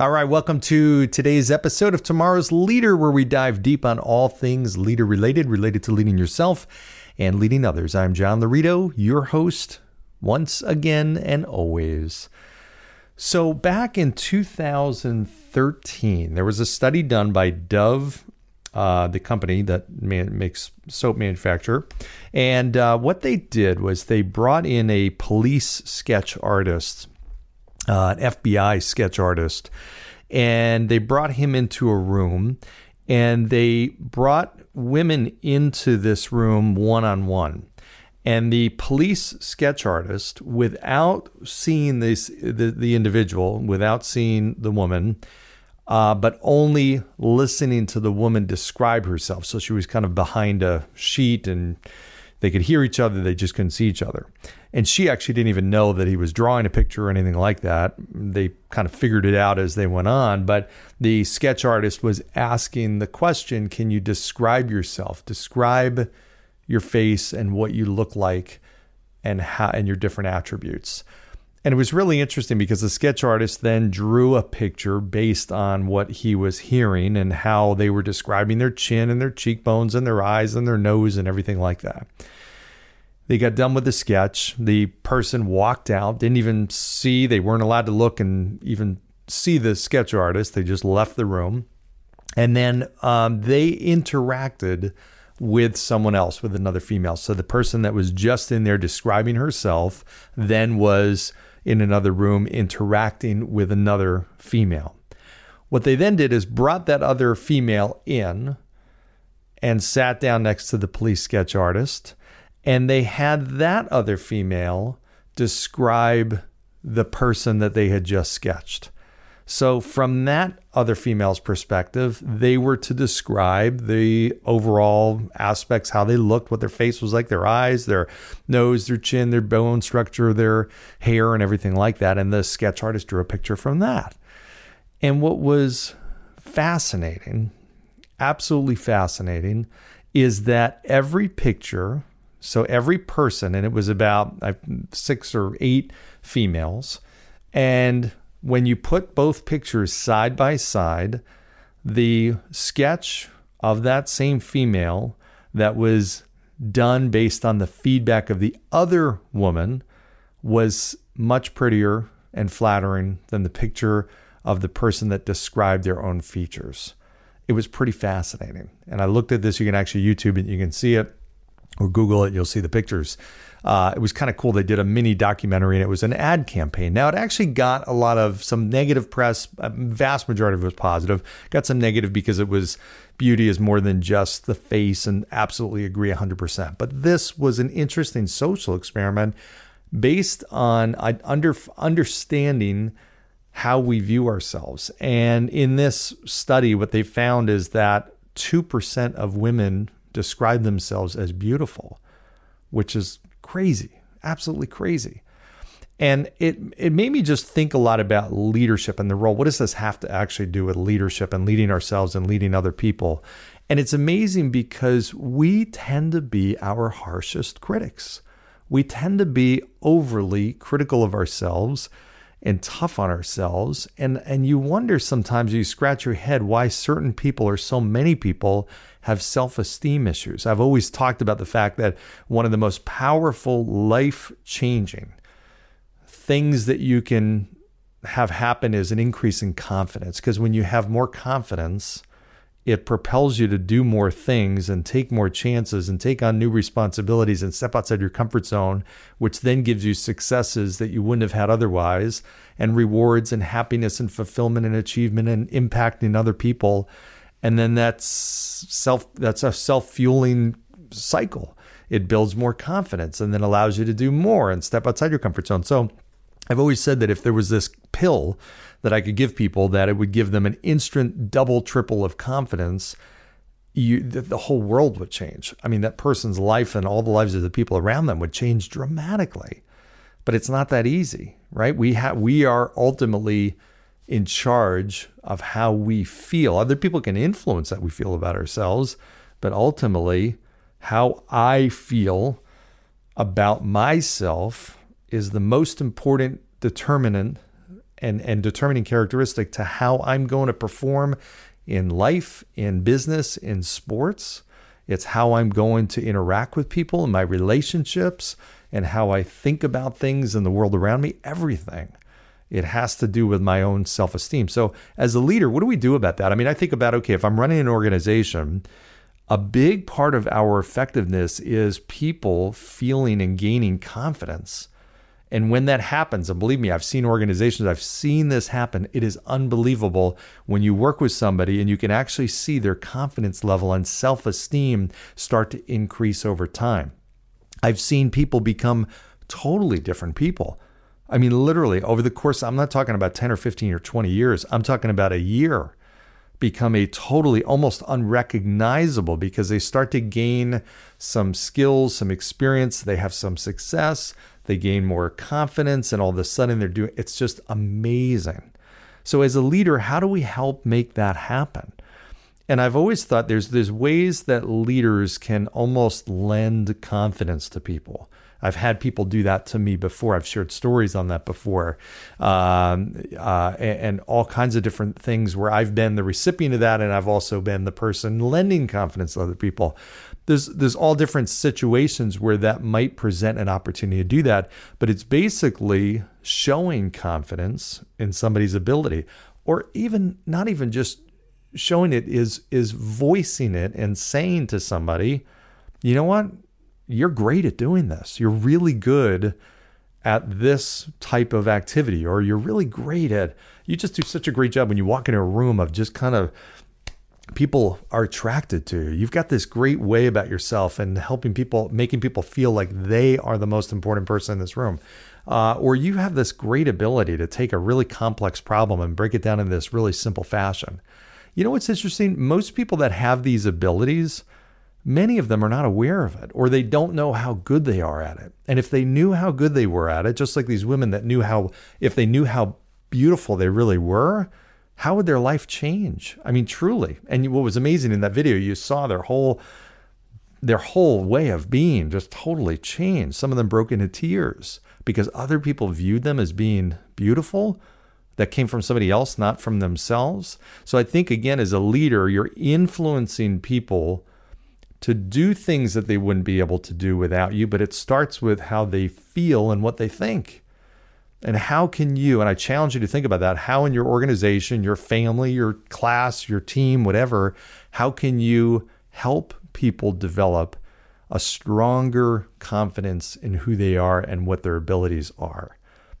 All right, welcome to today's episode of Tomorrow's Leader, where we dive deep on all things leader related, related to leading yourself and leading others. I'm John Laurito, your host, once again and always. So, back in 2013, there was a study done by Dove uh, the company that man, makes soap manufacturer. And uh, what they did was they brought in a police sketch artist, uh, an FBI sketch artist, and they brought him into a room and they brought women into this room one on one. And the police sketch artist, without seeing this the, the individual, without seeing the woman, uh, but only listening to the woman describe herself. So she was kind of behind a sheet and they could hear each other, they just couldn't see each other. And she actually didn't even know that he was drawing a picture or anything like that. They kind of figured it out as they went on. But the sketch artist was asking the question Can you describe yourself? Describe your face and what you look like and how and your different attributes. And it was really interesting because the sketch artist then drew a picture based on what he was hearing and how they were describing their chin and their cheekbones and their eyes and their nose and everything like that. They got done with the sketch. The person walked out, didn't even see, they weren't allowed to look and even see the sketch artist. They just left the room. And then um, they interacted with someone else, with another female. So the person that was just in there describing herself then was in another room interacting with another female. What they then did is brought that other female in and sat down next to the police sketch artist, and they had that other female describe the person that they had just sketched. So, from that other female's perspective, they were to describe the overall aspects, how they looked, what their face was like, their eyes, their nose, their chin, their bone structure, their hair, and everything like that. And the sketch artist drew a picture from that. And what was fascinating, absolutely fascinating, is that every picture, so every person, and it was about uh, six or eight females, and when you put both pictures side by side, the sketch of that same female that was done based on the feedback of the other woman was much prettier and flattering than the picture of the person that described their own features. It was pretty fascinating. And I looked at this, you can actually YouTube it, you can see it or Google it, you'll see the pictures. Uh, it was kind of cool. They did a mini documentary and it was an ad campaign. Now, it actually got a lot of some negative press. A vast majority of it was positive. Got some negative because it was beauty is more than just the face and absolutely agree 100%. But this was an interesting social experiment based on under, understanding how we view ourselves. And in this study, what they found is that 2% of women describe themselves as beautiful, which is crazy, absolutely crazy. And it it made me just think a lot about leadership and the role. What does this have to actually do with leadership and leading ourselves and leading other people? And it's amazing because we tend to be our harshest critics. We tend to be overly critical of ourselves and tough on ourselves. And and you wonder sometimes you scratch your head why certain people or so many people have self esteem issues. I've always talked about the fact that one of the most powerful, life changing things that you can have happen is an increase in confidence. Because when you have more confidence, it propels you to do more things and take more chances and take on new responsibilities and step outside your comfort zone, which then gives you successes that you wouldn't have had otherwise, and rewards and happiness and fulfillment and achievement and impacting other people and then that's self that's a self-fueling cycle it builds more confidence and then allows you to do more and step outside your comfort zone. So I've always said that if there was this pill that I could give people, that it would give them an instant double, triple of confidence. You, the, the whole world would change. I mean, that person's life and all the lives of the people around them would change dramatically. But it's not that easy, right? We have we are ultimately in charge of how we feel. Other people can influence how we feel about ourselves, but ultimately, how I feel about myself is the most important determinant and, and determining characteristic to how I'm going to perform in life, in business, in sports. It's how I'm going to interact with people in my relationships and how I think about things in the world around me, everything. It has to do with my own self esteem. So, as a leader, what do we do about that? I mean, I think about okay, if I'm running an organization, a big part of our effectiveness is people feeling and gaining confidence. And when that happens, and believe me, I've seen organizations, I've seen this happen. It is unbelievable when you work with somebody and you can actually see their confidence level and self esteem start to increase over time. I've seen people become totally different people. I mean, literally, over the course, I'm not talking about 10 or 15 or 20 years, I'm talking about a year become a totally almost unrecognizable because they start to gain some skills, some experience, they have some success, they gain more confidence, and all of a sudden they're doing it's just amazing. So, as a leader, how do we help make that happen? And I've always thought there's there's ways that leaders can almost lend confidence to people. I've had people do that to me before. I've shared stories on that before, um, uh, and, and, all kinds of different things where I've been the recipient of that, and I've also been the person lending confidence to other people. There's there's all different situations where that might present an opportunity to do that, but it's basically showing confidence in somebody's ability, or even not even just showing it is is voicing it and saying to somebody, you know what you're great at doing this. You're really good at this type of activity, or you're really great at, you just do such a great job when you walk into a room of just kind of people are attracted to you. You've got this great way about yourself and helping people, making people feel like they are the most important person in this room. Uh, or you have this great ability to take a really complex problem and break it down in this really simple fashion. You know what's interesting? Most people that have these abilities, many of them are not aware of it or they don't know how good they are at it. And if they knew how good they were at it, just like these women that knew how, if they knew how beautiful they really were, how would their life change? I mean, truly. And what was amazing in that video, you saw their whole their whole way of being just totally changed. Some of them broke into tears because other people viewed them as being beautiful that came from somebody else, not from themselves. So I think again as a leader, you're influencing people to do things that they wouldn't be able to do without you, but it starts with how they feel and what they think. And how can you, and I challenge you to think about that, how in your organization, your family, your class, your team, whatever, how can you help people develop a stronger confidence in who they are and what their abilities are?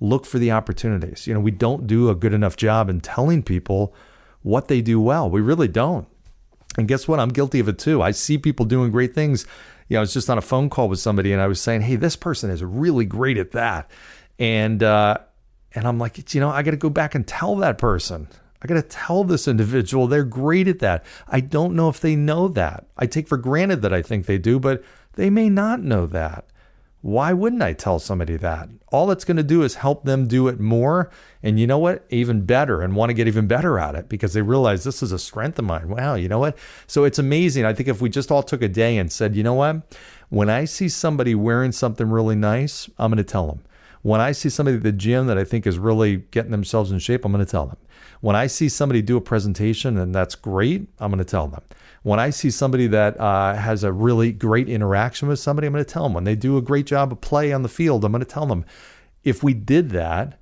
Look for the opportunities. You know, we don't do a good enough job in telling people what they do well. We really don't. And guess what? I'm guilty of it too. I see people doing great things. You know, I was just on a phone call with somebody and I was saying, hey, this person is really great at that. And, uh, and I'm like, you know, I got to go back and tell that person. I got to tell this individual they're great at that. I don't know if they know that. I take for granted that I think they do, but they may not know that. Why wouldn't I tell somebody that? All it's going to do is help them do it more. And you know what? Even better and want to get even better at it because they realize this is a strength of mine. Wow, you know what? So it's amazing. I think if we just all took a day and said, you know what? When I see somebody wearing something really nice, I'm going to tell them. When I see somebody at the gym that I think is really getting themselves in shape, I'm going to tell them. When I see somebody do a presentation and that's great, I'm going to tell them. When I see somebody that uh, has a really great interaction with somebody, I'm going to tell them. When they do a great job of play on the field, I'm going to tell them. If we did that,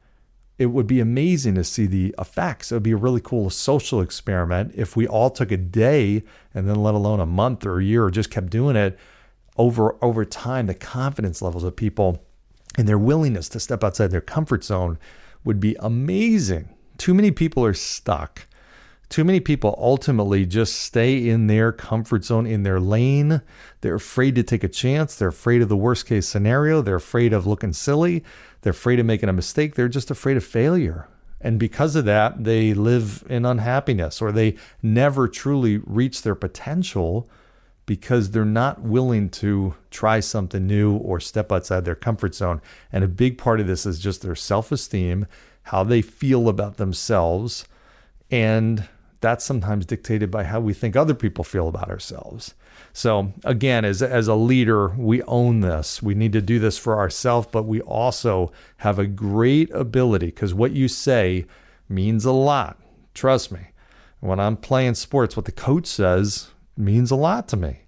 it would be amazing to see the effects. It would be a really cool social experiment if we all took a day and then let alone a month or a year or just kept doing it over over time the confidence levels of people and their willingness to step outside their comfort zone would be amazing. Too many people are stuck Too many people ultimately just stay in their comfort zone, in their lane. They're afraid to take a chance. They're afraid of the worst case scenario. They're afraid of looking silly. They're afraid of making a mistake. They're just afraid of failure. And because of that, they live in unhappiness or they never truly reach their potential because they're not willing to try something new or step outside their comfort zone. And a big part of this is just their self esteem, how they feel about themselves. And that's sometimes dictated by how we think other people feel about ourselves. So, again, as, as a leader, we own this. We need to do this for ourselves, but we also have a great ability because what you say means a lot. Trust me. When I'm playing sports, what the coach says means a lot to me.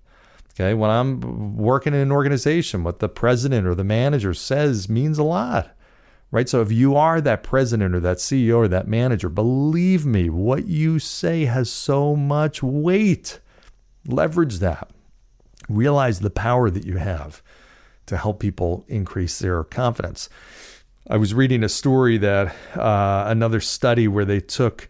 Okay. When I'm working in an organization, what the president or the manager says means a lot right? So if you are that president or that CEO or that manager, believe me, what you say has so much weight. Leverage that. Realize the power that you have to help people increase their confidence. I was reading a story that uh, another study where they took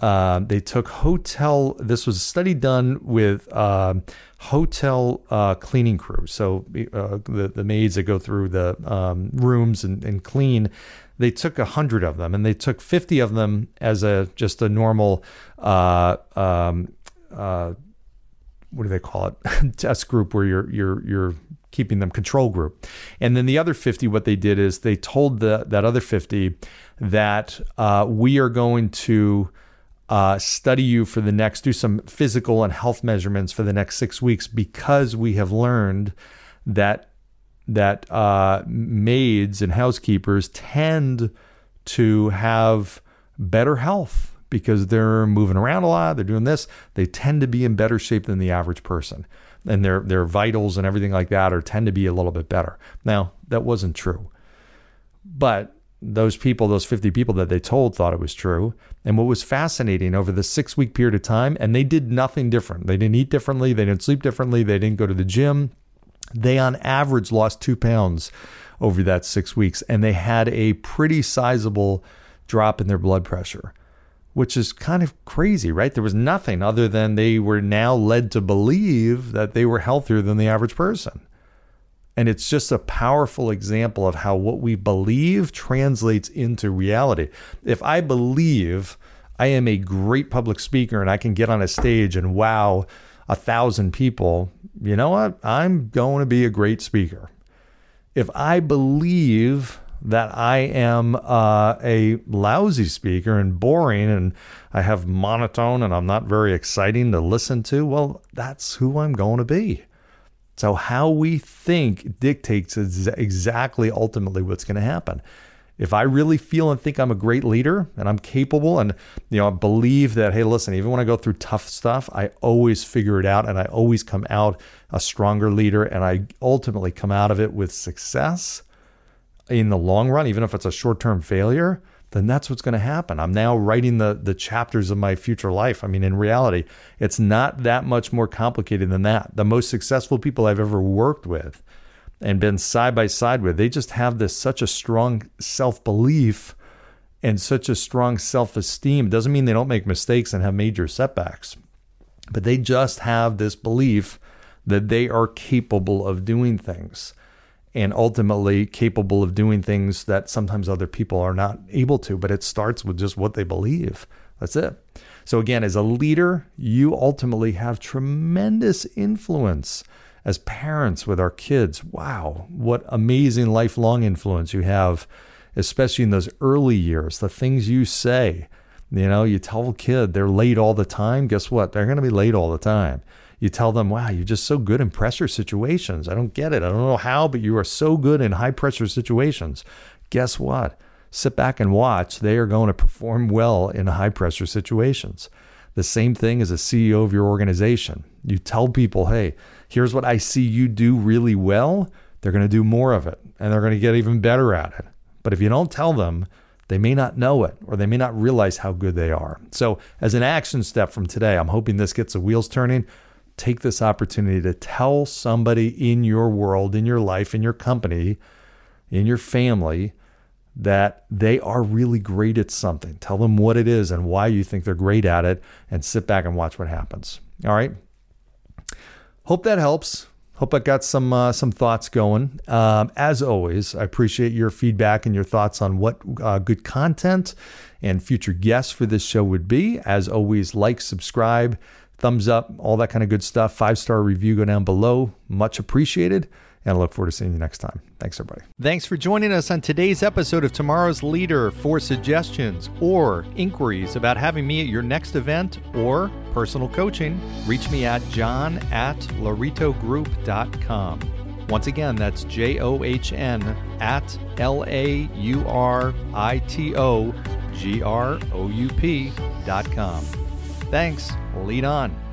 uh, they took hotel. This was a study done with uh, hotel uh, cleaning crews. So uh, the the maids that go through the um, rooms and, and clean. They took a hundred of them, and they took fifty of them as a just a normal. Uh, um, what do they call it? Test group where you're you're you're keeping them control group. And then the other 50, what they did is they told the, that other 50 that uh, we are going to uh, study you for the next, do some physical and health measurements for the next six weeks because we have learned that that uh, maids and housekeepers tend to have better health because they're moving around a lot, they're doing this, they tend to be in better shape than the average person. And their their vitals and everything like that are tend to be a little bit better. Now, that wasn't true. But those people, those 50 people that they told thought it was true. And what was fascinating over the six week period of time, and they did nothing different. They didn't eat differently. They didn't sleep differently. They didn't go to the gym. They, on average, lost two pounds over that six weeks. And they had a pretty sizable drop in their blood pressure, which is kind of crazy, right? There was nothing other than they were now led to believe that they were healthier than the average person. And it's just a powerful example of how what we believe translates into reality. If I believe I am a great public speaker and I can get on a stage and wow a thousand people, you know what? I'm going to be a great speaker. If I believe that I am uh, a lousy speaker and boring and I have monotone and I'm not very exciting to listen to, well, that's who I'm going to be. So, how we think dictates exactly ultimately what's going to happen. If I really feel and think I'm a great leader and I'm capable and you know I believe that hey listen even when I go through tough stuff I always figure it out and I always come out a stronger leader and I ultimately come out of it with success in the long run even if it's a short-term failure then that's what's going to happen. I'm now writing the the chapters of my future life. I mean, in reality, it's not that much more complicated than that. The most successful people I've ever worked with and been side by side with, they just have this such a strong self-belief and such a strong self-esteem. It doesn't mean they don't make mistakes and have major setbacks. But they just have this belief that they are capable of doing things and ultimately capable of doing things that sometimes other people are not able to. But it starts with just what they believe. That's it. So, again, as a leader, you ultimately have tremendous influence as parents with our kids. Wow, what amazing lifelong influence you have, especially in those early years. The things you say, you know, you tell a kid they're late all the time. Guess what? They're going to be late all the time you tell them, wow, you're just so good in pressure situations. I don't get it. I don't know how, but you are so good in high pressure situations. Guess what? Sit back and watch. They are going to perform well in high pressure situations. The same thing as a CEO of your organization. You tell people, hey, here's what I see you do really well. They're going to do more of it and they're going to get even better at it. But if you don't tell them, they may not know it or they may not realize how good they are. So, as an action step from today, I'm hoping this gets the wheels turning take this opportunity to tell somebody in your world, in your life, in your company, in your family that they are really great at something. Tell them what it is and why you think they're great at it, and sit back and watch what happens. All right. Hope that helps. Hope I got some uh, some thoughts going. Um, as always, I appreciate your feedback and your thoughts on what uh, good content and future guests for this show would be. As always, like, subscribe, thumbs up, all that kind of good stuff. Five star review go down below. Much appreciated. And I look forward to seeing you next time. Thanks, everybody. Thanks for joining us on today's episode of Tomorrow's Leader. For suggestions or inquiries about having me at your next event or personal coaching, reach me at john at lauritogroup.com. Once again, that's J O H N at L A U R I T O G R O U P dot com. Thanks. We'll lead on.